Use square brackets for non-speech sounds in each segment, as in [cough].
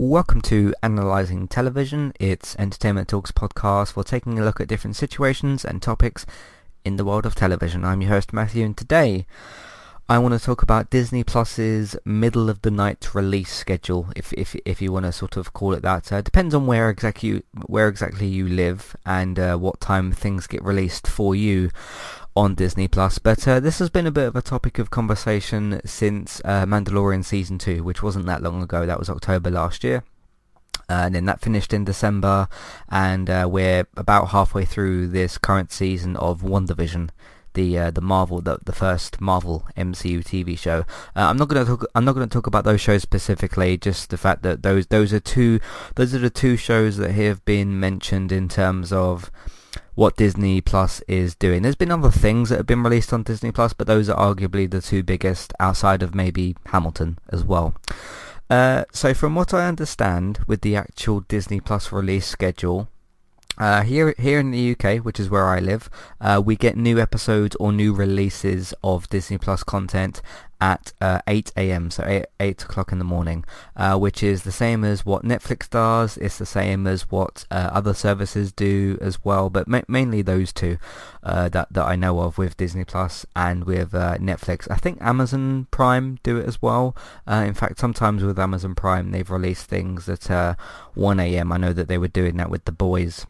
Welcome to Analyzing Television. It's Entertainment Talks podcast for taking a look at different situations and topics in the world of television. I'm your host Matthew and today I want to talk about Disney Plus's middle of the night release schedule, if if if you want to sort of call it that. Uh, depends on where exactly where exactly you live and uh, what time things get released for you on Disney Plus. But uh, this has been a bit of a topic of conversation since uh, Mandalorian season two, which wasn't that long ago. That was October last year. Uh, and then that finished in December, and uh, we're about halfway through this current season of WandaVision the uh, the Marvel the the first Marvel MCU TV show. Uh, I'm not to talk I'm not to talk about those shows specifically. Just the fact that those those are two those are the two shows that have been mentioned in terms of what Disney Plus is doing. There's been other things that have been released on Disney Plus, but those are arguably the two biggest outside of maybe Hamilton as well. Uh, so from what I understand with the actual Disney Plus release schedule, uh, here, here in the UK, which is where I live, uh, we get new episodes or new releases of Disney Plus content at uh, 8 a.m. so 8, 8 o'clock in the morning, uh, which is the same as what Netflix does. It's the same as what uh, other services do as well, but ma- mainly those two uh, that that I know of with Disney Plus and with Netflix. I think Amazon Prime do it as well. in fact, sometimes with Amazon Prime, they've released things at 1 a.m. I know that they were doing that with The Boys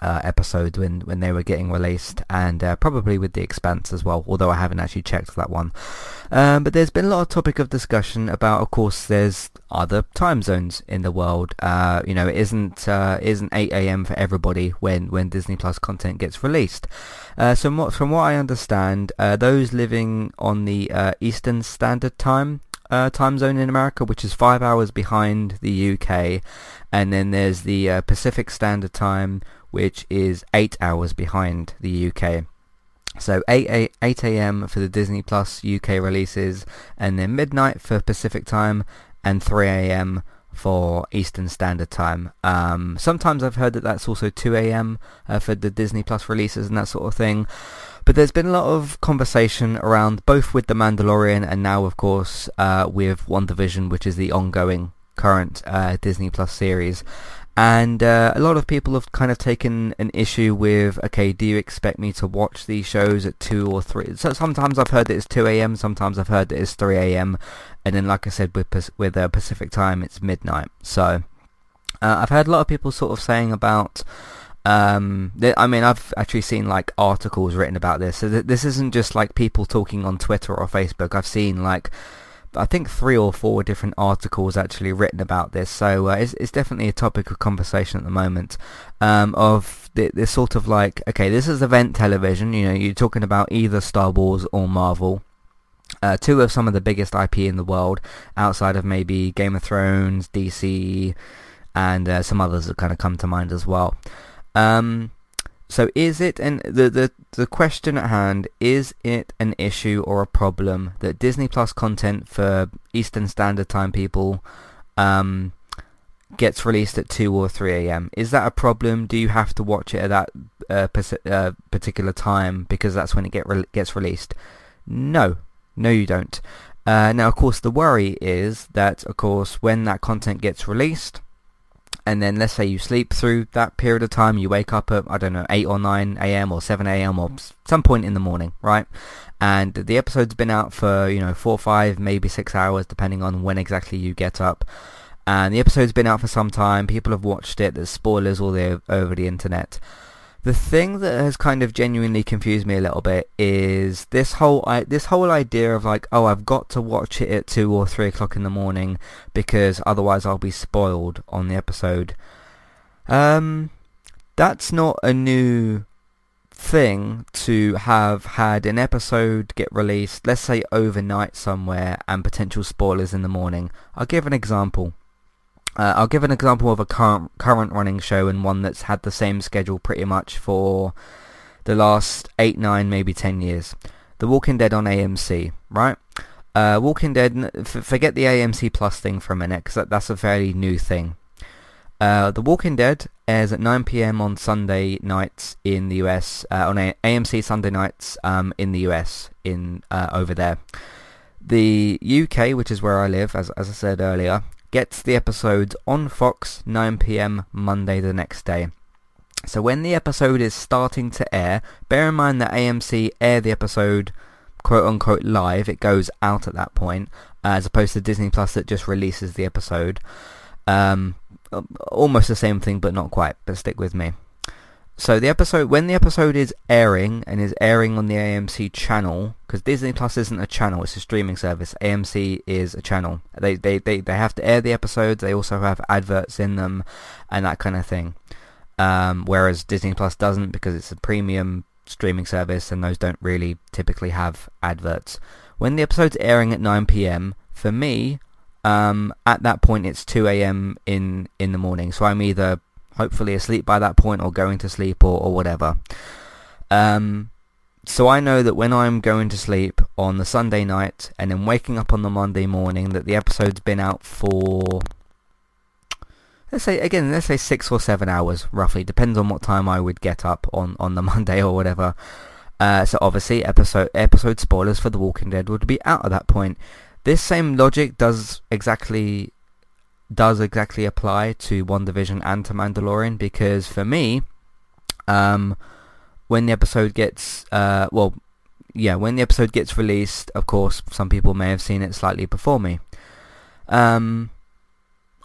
uh, episodes when, when they were getting released and uh, probably with The Expanse as well, although I haven't actually checked that one. Um, but there's been a lot of topic of discussion about, of course, there's other time zones in the world. Uh, you know, it isn't, uh, isn't 8 a.m. for everybody when, when Disney Plus content gets released. Uh, so from what, from what I understand, uh, those living on the Eastern Standard Time uh, time zone in America, which is five hours behind the UK, and then there's the uh, Pacific Standard Time, which is 8 hours behind the UK. So 8, 8, a.m. for the Disney Plus UK releases, and then midnight for Pacific time, and 3 a.m. for Eastern Standard Time. Um, sometimes I've heard that that's also 2 a.m. Uh, for the Disney Plus releases and that sort of thing. But there's been a lot of conversation around both with The Mandalorian and now, of course, uh, with WandaVision, which is the ongoing current uh, Disney Plus series. And uh, a lot of people have kind of taken an issue with, okay, do you expect me to watch these shows at 2 or 3? So sometimes I've heard that it's 2 a.m., sometimes I've heard that it's 3 a.m., and then like I said, with, with uh, Pacific time, it's midnight. So uh, I've heard a lot of people sort of saying about, um, th- I mean, I've actually seen like articles written about this. So th- this isn't just like people talking on Twitter or Facebook. I've seen like I think three or four different articles actually written about this, so uh, it's, it's definitely a topic of conversation at the moment. Um, of this sort of like, okay, this is event television. You know, you're talking about either Star Wars or Marvel. Uh, two of some of the biggest IP in the world, outside of maybe Game of Thrones, DC, and uh, some others that kind of come to mind as well. Um, so is it and the, the the question at hand is it an issue or a problem that Disney Plus content for Eastern Standard Time people um, gets released at 2 or 3 a.m. Is that a problem? Do you have to watch it at that uh, uh, particular time because that's when it get re- gets released? No. No you don't. Uh, now of course the worry is that of course when that content gets released and then let's say you sleep through that period of time, you wake up at, I don't know, 8 or 9 a.m. or 7 a.m. or some point in the morning, right? And the episode's been out for, you know, 4, 5, maybe 6 hours, depending on when exactly you get up. And the episode's been out for some time, people have watched it, there's spoilers all the, over the internet. The thing that has kind of genuinely confused me a little bit is this whole I, this whole idea of like, oh, I've got to watch it at two or three o'clock in the morning because otherwise I'll be spoiled on the episode. Um, that's not a new thing to have had an episode get released, let's say overnight somewhere, and potential spoilers in the morning. I'll give an example. Uh, I'll give an example of a current current running show and one that's had the same schedule pretty much for the last eight, nine, maybe ten years. The Walking Dead on AMC, right? Uh, Walking Dead, f- forget the AMC Plus thing for a minute because that, that's a fairly new thing. Uh, the Walking Dead airs at 9pm on Sunday nights in the US, uh, on a- AMC Sunday nights um, in the US, in uh, over there. The UK, which is where I live, as, as I said earlier, gets the episodes on Fox 9pm Monday the next day. So when the episode is starting to air, bear in mind that AMC air the episode quote unquote live, it goes out at that point, as opposed to Disney Plus that just releases the episode. Um, almost the same thing, but not quite. But stick with me. So the episode, when the episode is airing and is airing on the AMC channel, because Disney Plus isn't a channel, it's a streaming service. AMC is a channel. They, they, they, they have to air the episodes. They also have adverts in them and that kind of thing. Um, whereas Disney Plus doesn't because it's a premium streaming service and those don't really typically have adverts. When the episode's airing at 9pm, for me, um, at that point it's 2am in, in the morning. So I'm either hopefully asleep by that point or going to sleep or, or whatever. Um, so I know that when I'm going to sleep on the Sunday night and then waking up on the Monday morning that the episode's been out for let's say again let's say six or seven hours roughly. Depends on what time I would get up on on the [laughs] Monday or whatever. Uh, so obviously episode episode spoilers for The Walking Dead would be out at that point. This same logic does exactly does exactly apply to WandaVision and to Mandalorian because for me um when the episode gets uh well yeah when the episode gets released of course some people may have seen it slightly before me um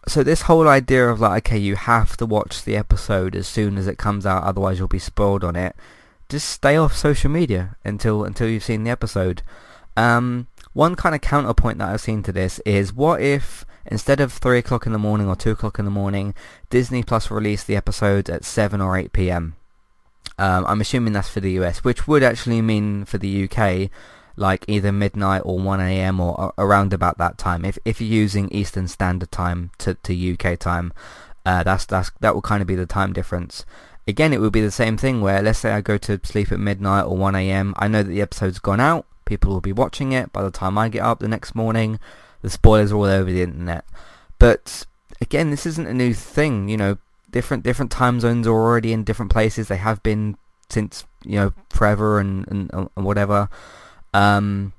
so this whole idea of like, okay, you have to watch the episode as soon as it comes out, otherwise you'll be spoiled on it. Just stay off social media until until you've seen the episode. Um, one kind of counterpoint that I've seen to this is, what if instead of three o'clock in the morning or two o'clock in the morning, Disney Plus released the episode at seven or eight p.m. Um, I'm assuming that's for the US, which would actually mean for the UK like either midnight or 1 a.m. or around about that time. If if you're using Eastern Standard Time to, to UK time, uh, that's that's that will kind of be the time difference. Again, it would be the same thing where let's say I go to sleep at midnight or 1 a.m. I know that the episode's gone out. People will be watching it by the time I get up the next morning. The spoilers are all over the internet. But again, this isn't a new thing. You know, different different time zones are already in different places. They have been since you know forever and and, and whatever. Um,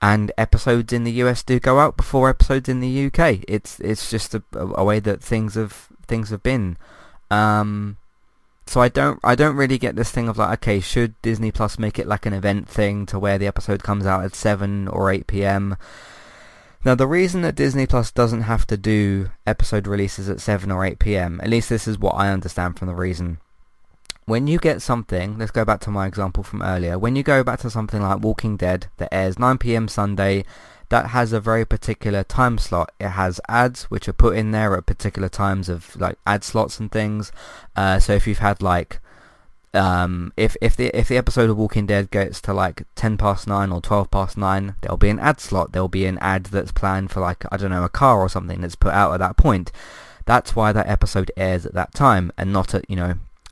and episodes in the US do go out before episodes in the UK. It's it's just a, a way that things have things have been. Um, so I don't I don't really get this thing of like okay should Disney Plus make it like an event thing to where the episode comes out at seven or eight p.m. Now the reason that Disney Plus doesn't have to do episode releases at 7 or 8 p.m. at least this is what I understand from the reason when you get something, let's go back to my example from earlier, when you go back to something like Walking Dead that airs 9pm Sunday, that has a very particular time slot. It has ads which are put in there at particular times of like ad slots and things. Uh, so if you've had like um, if if the if the episode of Walking Dead gets to like ten past nine or twelve past nine, there'll be an ad slot. There'll be an ad that's planned for like I don't know a car or something that's put out at that point. That's why that episode airs at that time and not at you know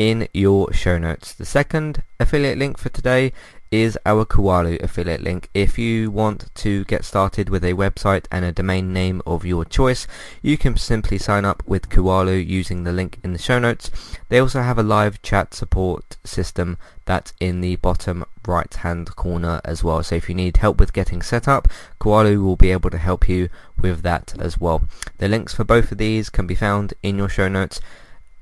in your show notes. The second affiliate link for today is our Kualo affiliate link. If you want to get started with a website and a domain name of your choice, you can simply sign up with Kualo using the link in the show notes. They also have a live chat support system that's in the bottom right hand corner as well. So if you need help with getting set up, Kualo will be able to help you with that as well. The links for both of these can be found in your show notes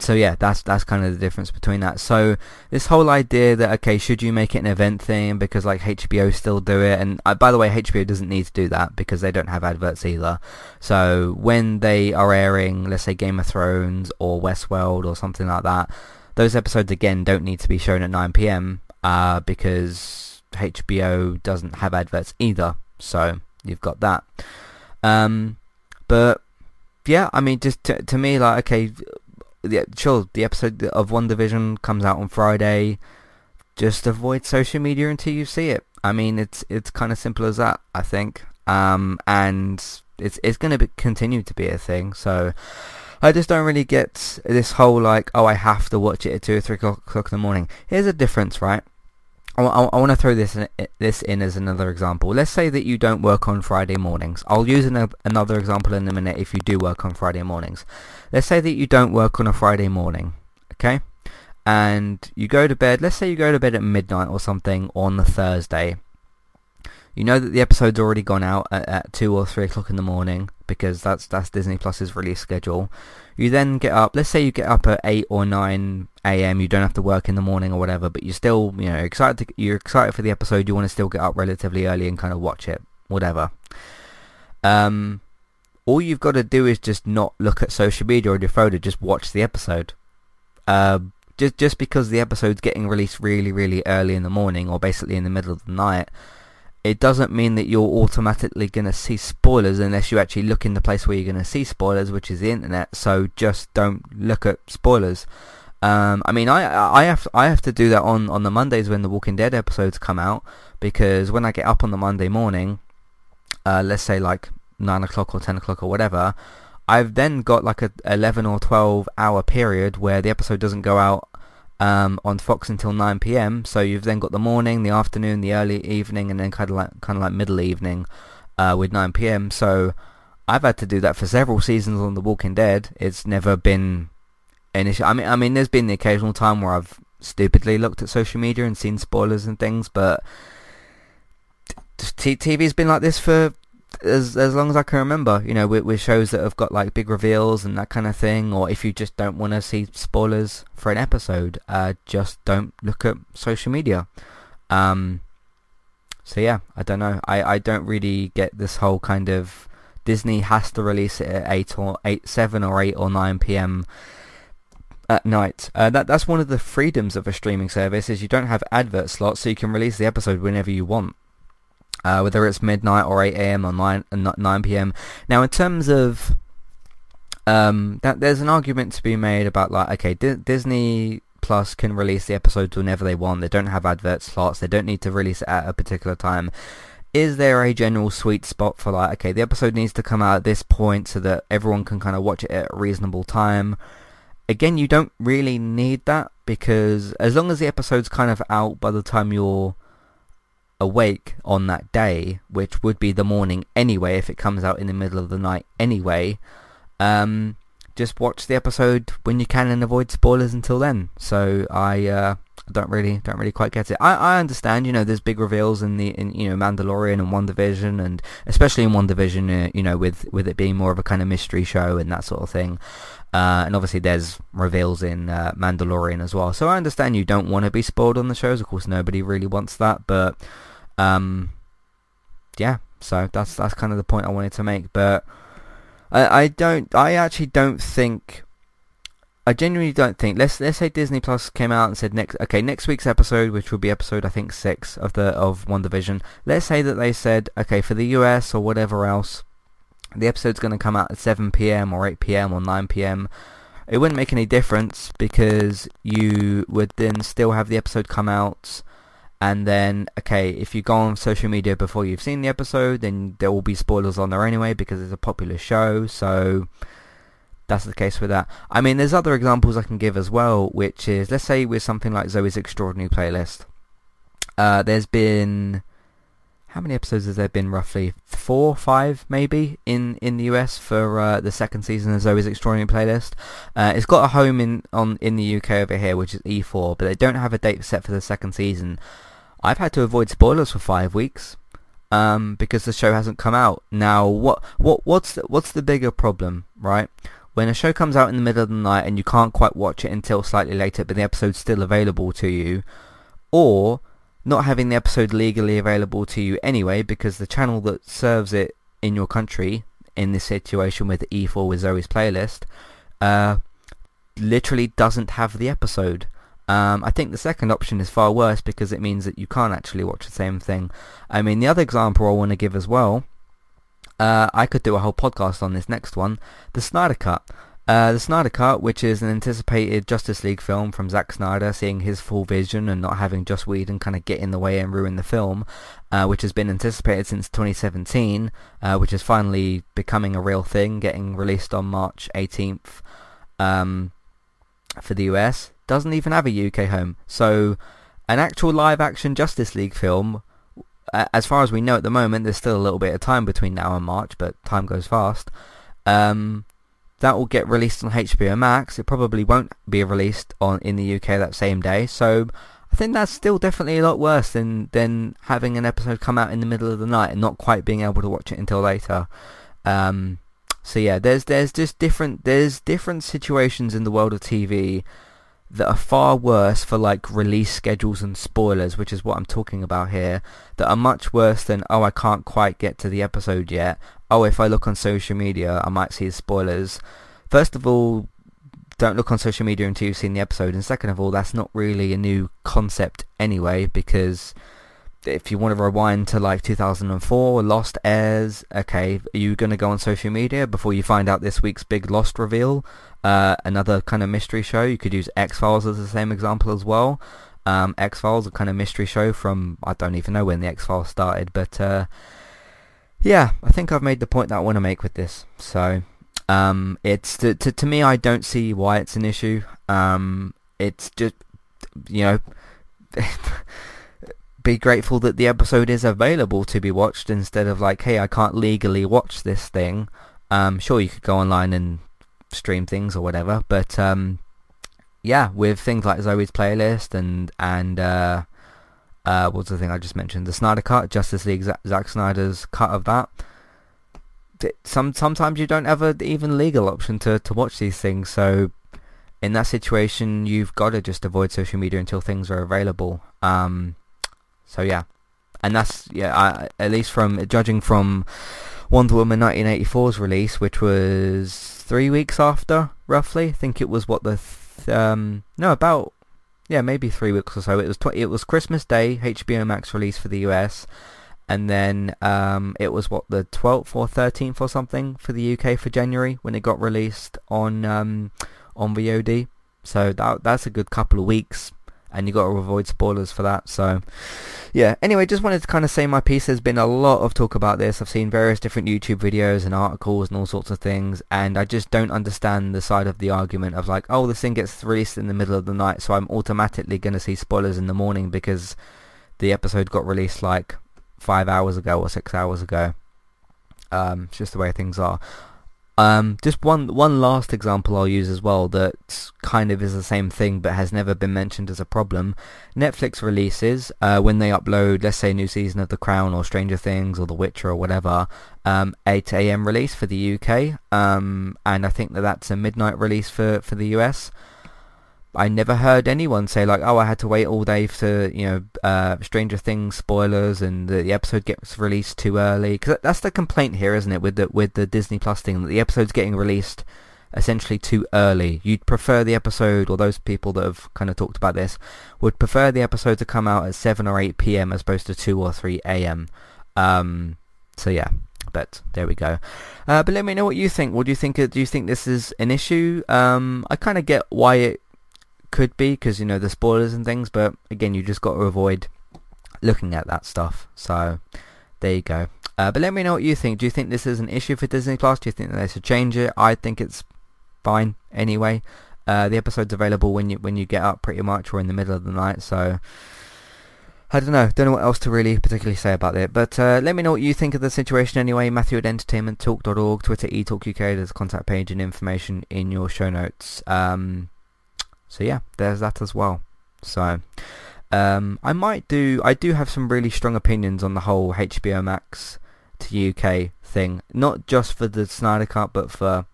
so yeah, that's that's kind of the difference between that. So this whole idea that okay, should you make it an event thing because like HBO still do it, and uh, by the way, HBO doesn't need to do that because they don't have adverts either. So when they are airing, let's say Game of Thrones or Westworld or something like that, those episodes again don't need to be shown at 9 p.m. Uh, because HBO doesn't have adverts either. So you've got that. Um, but yeah, I mean, just to, to me, like okay sure the episode of WandaVision comes out on Friday. Just avoid social media until you see it. I mean, it's it's kind of simple as that. I think, um, and it's it's going to continue to be a thing. So I just don't really get this whole like, oh, I have to watch it at two or three o'clock in the morning. Here's a difference, right? I, I, want to throw this in, this in as another example. Let's say that you don't work on Friday mornings. I'll use an, another example in a minute if you do work on Friday mornings. Let's say that you don't work on a Friday morning, okay? And you go to bed, let's say you go to bed at midnight or something on the Thursday. You know that the episode's already gone out at, at 2 or 3 o'clock in the morning because that's that's Disney Plus's release schedule. You then get up, let's say you get up at 8 or 9 a.m. You don't have to work in the morning or whatever, but you're still, you know, excited. To, you're excited for the episode. You want to still get up relatively early and kind of watch it, whatever. Um, all you've got to do is just not look at social media or your phone just watch the episode. Uh, just just because the episode's getting released really really early in the morning or basically in the middle of the night, it doesn't mean that you're automatically going to see spoilers unless you actually look in the place where you're going to see spoilers, which is the internet. So just don't look at spoilers. Um, I mean, I I have I have to do that on, on the Mondays when the Walking Dead episodes come out because when I get up on the Monday morning, uh, let's say like nine o'clock or ten o'clock or whatever, I've then got like a eleven or twelve hour period where the episode doesn't go out um, on Fox until nine p.m. So you've then got the morning, the afternoon, the early evening, and then kind of like kind of like middle evening uh, with nine p.m. So I've had to do that for several seasons on The Walking Dead. It's never been an issue. I mean, I mean, there's been the occasional time where I've stupidly looked at social media and seen spoilers and things, but t- TV's been like this for as as long as I can remember. You know, with, with shows that have got like big reveals and that kind of thing, or if you just don't want to see spoilers for an episode, uh, just don't look at social media. Um, so yeah, I don't know. I, I don't really get this whole kind of Disney has to release it at eight or eight, seven or eight or nine p.m at night. Uh, that that's one of the freedoms of a streaming service is you don't have advert slots, so you can release the episode whenever you want. Uh, whether it's midnight or 8 a.m. or 9, 9 p.m. Now, in terms of um, that, there's an argument to be made about like, okay, D- Disney Plus can release the episodes whenever they want. They don't have advert slots. They don't need to release it at a particular time. Is there a general sweet spot for like, okay, the episode needs to come out at this point so that everyone can kind of watch it at a reasonable time? again, you don't really need that because as long as the episode's kind of out by the time you're awake on that day, which would be the morning anyway if it comes out in the middle of the night anyway, um, just watch the episode when you can and avoid spoilers until then. So I uh, don't really don't really quite get it. I, I understand, you know, there's big reveals in the in you know Mandalorian and WandaVision, and especially in WandaVision, uh, you know, with with it being more of a kind of mystery show and that sort of thing. Uh, and obviously there's reveals in uh, Mandalorian as well. So I understand you don't want to be spoiled on the shows. Of course, nobody really wants that. But um, yeah, so that's that's kind of the point I wanted to make. But I, I don't. I actually don't think. I genuinely don't think. Let's let's say Disney Plus came out and said next. Okay, next week's episode, which will be episode I think six of the of WandaVision. Let's say that they said okay for the US or whatever else the episode's going to come out at 7pm or 8pm or 9pm, it wouldn't make any difference because you would then still have the episode come out and then, okay, if you go on social media before you've seen the episode, then there will be spoilers on there anyway because it's a popular show, so that's the case with that. I mean, there's other examples I can give as well, which is, let's say with something like Zoe's Extraordinary Playlist. Uh, there's been how many episodes has there been roughly? Four, five, maybe in in the US for uh, the second season of Zoe's Extraordinary Playlist. Uh, it's got a home in on in the UK over here, which is E4, but they don't have a date set for the second season. I've had to avoid spoilers for five weeks um, because the show hasn't come out. Now, what what what's the, what's the bigger problem, right? When a show comes out in the middle of the night and you can't quite watch it until slightly later, but the episode's still available to you, or not having the episode legally available to you anyway because the channel that serves it in your country, in this situation with E4 with Zoe's playlist, uh, literally doesn't have the episode. Um, I think the second option is far worse because it means that you can't actually watch the same thing. I mean, the other example I want to give as well, uh, I could do a whole podcast on this next one, the Snyder Cut. Uh, the Snyder Cut, which is an anticipated Justice League film from Zack Snyder, seeing his full vision and not having Joss Whedon kind of get in the way and ruin the film, uh, which has been anticipated since 2017, uh, which is finally becoming a real thing, getting released on March 18th um, for the US, doesn't even have a UK home. So, an actual live-action Justice League film, as far as we know at the moment, there's still a little bit of time between now and March, but time goes fast. Um, that will get released on HBO Max. It probably won't be released on in the UK that same day. So I think that's still definitely a lot worse than than having an episode come out in the middle of the night and not quite being able to watch it until later. Um, so yeah, there's there's just different there's different situations in the world of TV that are far worse for like release schedules and spoilers, which is what I'm talking about here, that are much worse than, oh, I can't quite get to the episode yet. Oh, if I look on social media, I might see spoilers. First of all, don't look on social media until you've seen the episode. And second of all, that's not really a new concept anyway, because if you want to rewind to like 2004, Lost airs, okay, are you going to go on social media before you find out this week's big Lost reveal? Uh, another kind of mystery show, you could use X-Files as the same example as well. Um, X-Files, a kind of mystery show from, I don't even know when the X-Files started, but uh, yeah, I think I've made the point that I want to make with this. So, um, it's, to, to, to me, I don't see why it's an issue. Um, it's just, you know... [laughs] be grateful that the episode is available to be watched instead of like, hey, I can't legally watch this thing. Um, sure, you could go online and stream things or whatever, but um, yeah, with things like Zoe's playlist and and uh, uh, what's the thing I just mentioned, the Snyder Cut, Justice League, Zack Snyder's cut of that. Some sometimes you don't have a even legal option to to watch these things, so in that situation, you've got to just avoid social media until things are available. Um, so yeah, and that's yeah, I, at least from judging from Wonder Woman 1984's release, which was three weeks after, roughly. I think it was what the th- um no about yeah maybe three weeks or so. It was tw- it was Christmas Day HBO Max release for the US, and then um it was what the 12th or 13th or something for the UK for January when it got released on um on VOD. So that that's a good couple of weeks and you got to avoid spoilers for that. So, yeah. Anyway, just wanted to kind of say my piece. There's been a lot of talk about this. I've seen various different YouTube videos and articles and all sorts of things, and I just don't understand the side of the argument of like, oh, this thing gets released in the middle of the night, so I'm automatically going to see spoilers in the morning because the episode got released like five hours ago or six hours ago. Um, it's just the way things are. Um, just one one last example I'll use as well that kind of is the same thing but has never been mentioned as a problem. Netflix releases uh, when they upload, let's say, new season of The Crown or Stranger Things or The Witcher or whatever, um, 8 a.m. release for the UK, um, and I think that that's a midnight release for for the US. I never heard anyone say like, oh, I had to wait all day for you know uh, Stranger Things spoilers and the, the, episode gets released too early. Because that's the complaint here, isn't it, with the with the Disney Plus thing that the episode's getting released essentially too early. You'd prefer the episode, or those people that have kind of talked about this, would prefer the episode to come out at 7 or 8 p.m. as opposed to 2 or 3 a.m. Um, so yeah, but there we go. Uh, but let me know what you think. What do you think? Do you think this is an issue? Um, I kind of get why it could be because you know the spoilers and things but again you just got to avoid looking at that stuff so there you go uh, but let me know what you think do you think this is an issue for Disney Plus do you think they should change it I think it's fine anyway. Uh, the episode's available when you when you get up pretty much or in the middle of the night. So I don't know. Don't know what else to really particularly say about it. But uh, let me know what you think of the situation anyway. Matthew at entertainmenttalk.org, Twitter eTalkUK. There's a contact page and information in your show notes. Um, so yeah, there's that as well. So um, I might do. I do have some really strong opinions on the whole HBO Max to UK thing. Not just for the Snyder Cut, but for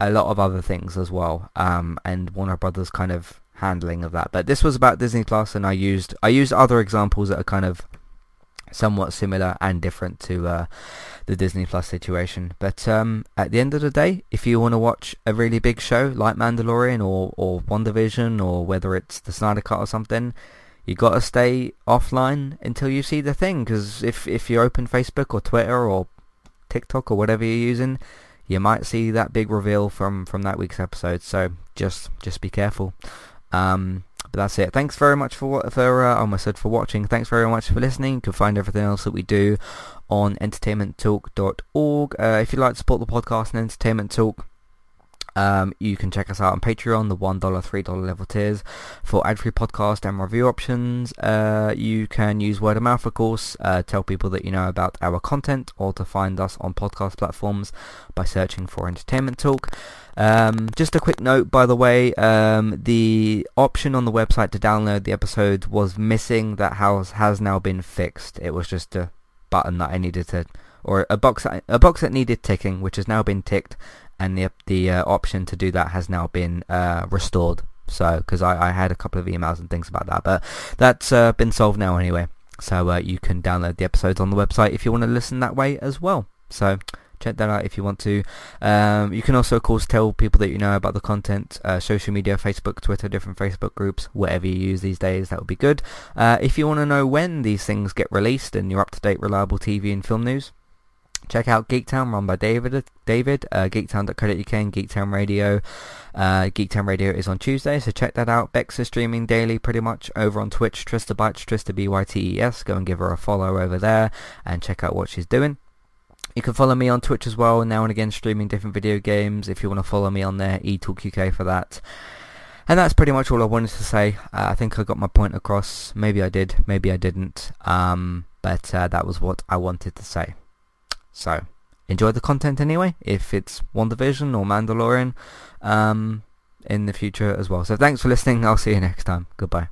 a lot of other things as well. Um, and Warner Brothers kind of handling of that. But this was about Disney Plus, and I used I used other examples that are kind of somewhat similar and different to uh, the Disney Plus situation. But um, at the end of the day, if you want to watch a really big show like Mandalorian or or WandaVision or whether it's the Snyder Cut or something, you got to stay offline until you see the thing. Because if if you open Facebook or Twitter or TikTok or whatever you're using, you might see that big reveal from from that week's episode. So just just be careful. Um, but that's it. Thanks very much for for uh, almost said for watching. Thanks very much for listening. You can find everything else that we do on entertainmenttalk.org. Uh, if you'd like to support the podcast and Entertainment Talk, um, you can check us out on Patreon, the $1, $3 level tiers for ad-free podcast and review options. Uh, you can use word of mouth, of course, uh, tell people that you know about our content or to find us on podcast platforms by searching for Entertainment Talk. Um, just a quick note, by the way, um, the option on the website to download the episode was missing. That has, has now been fixed. It was just a button that I needed to, or a box, a box that needed ticking, which has now been ticked and the the uh, option to do that has now been uh, restored. So, because I, I had a couple of emails and things about that, but that's uh, been solved now anyway. So uh, you can download the episodes on the website if you want to listen that way as well. So check that out if you want to. Um, you can also, of course, tell people that you know about the content, uh, social media, Facebook, Twitter, different Facebook groups, whatever you use these days, that would be good. Uh, if you want to know when these things get released and you're up-to-date, reliable TV and film news, Check out Geektown, run by David. David, uh, geektown.co.uk and Geektown Radio. Uh, Geektown Radio is on Tuesday, so check that out. Bex is streaming daily, pretty much, over on Twitch. Trista Bytes, Trista B-Y-T-E-S. Go and give her a follow over there and check out what she's doing. You can follow me on Twitch as well, now and again streaming different video games. If you want to follow me on there, eTalkUK for that. And that's pretty much all I wanted to say. Uh, I think I got my point across. Maybe I did, maybe I didn't. Um, but uh, that was what I wanted to say. So enjoy the content anyway, if it's WandaVision or Mandalorian um, in the future as well. So thanks for listening. I'll see you next time. Goodbye.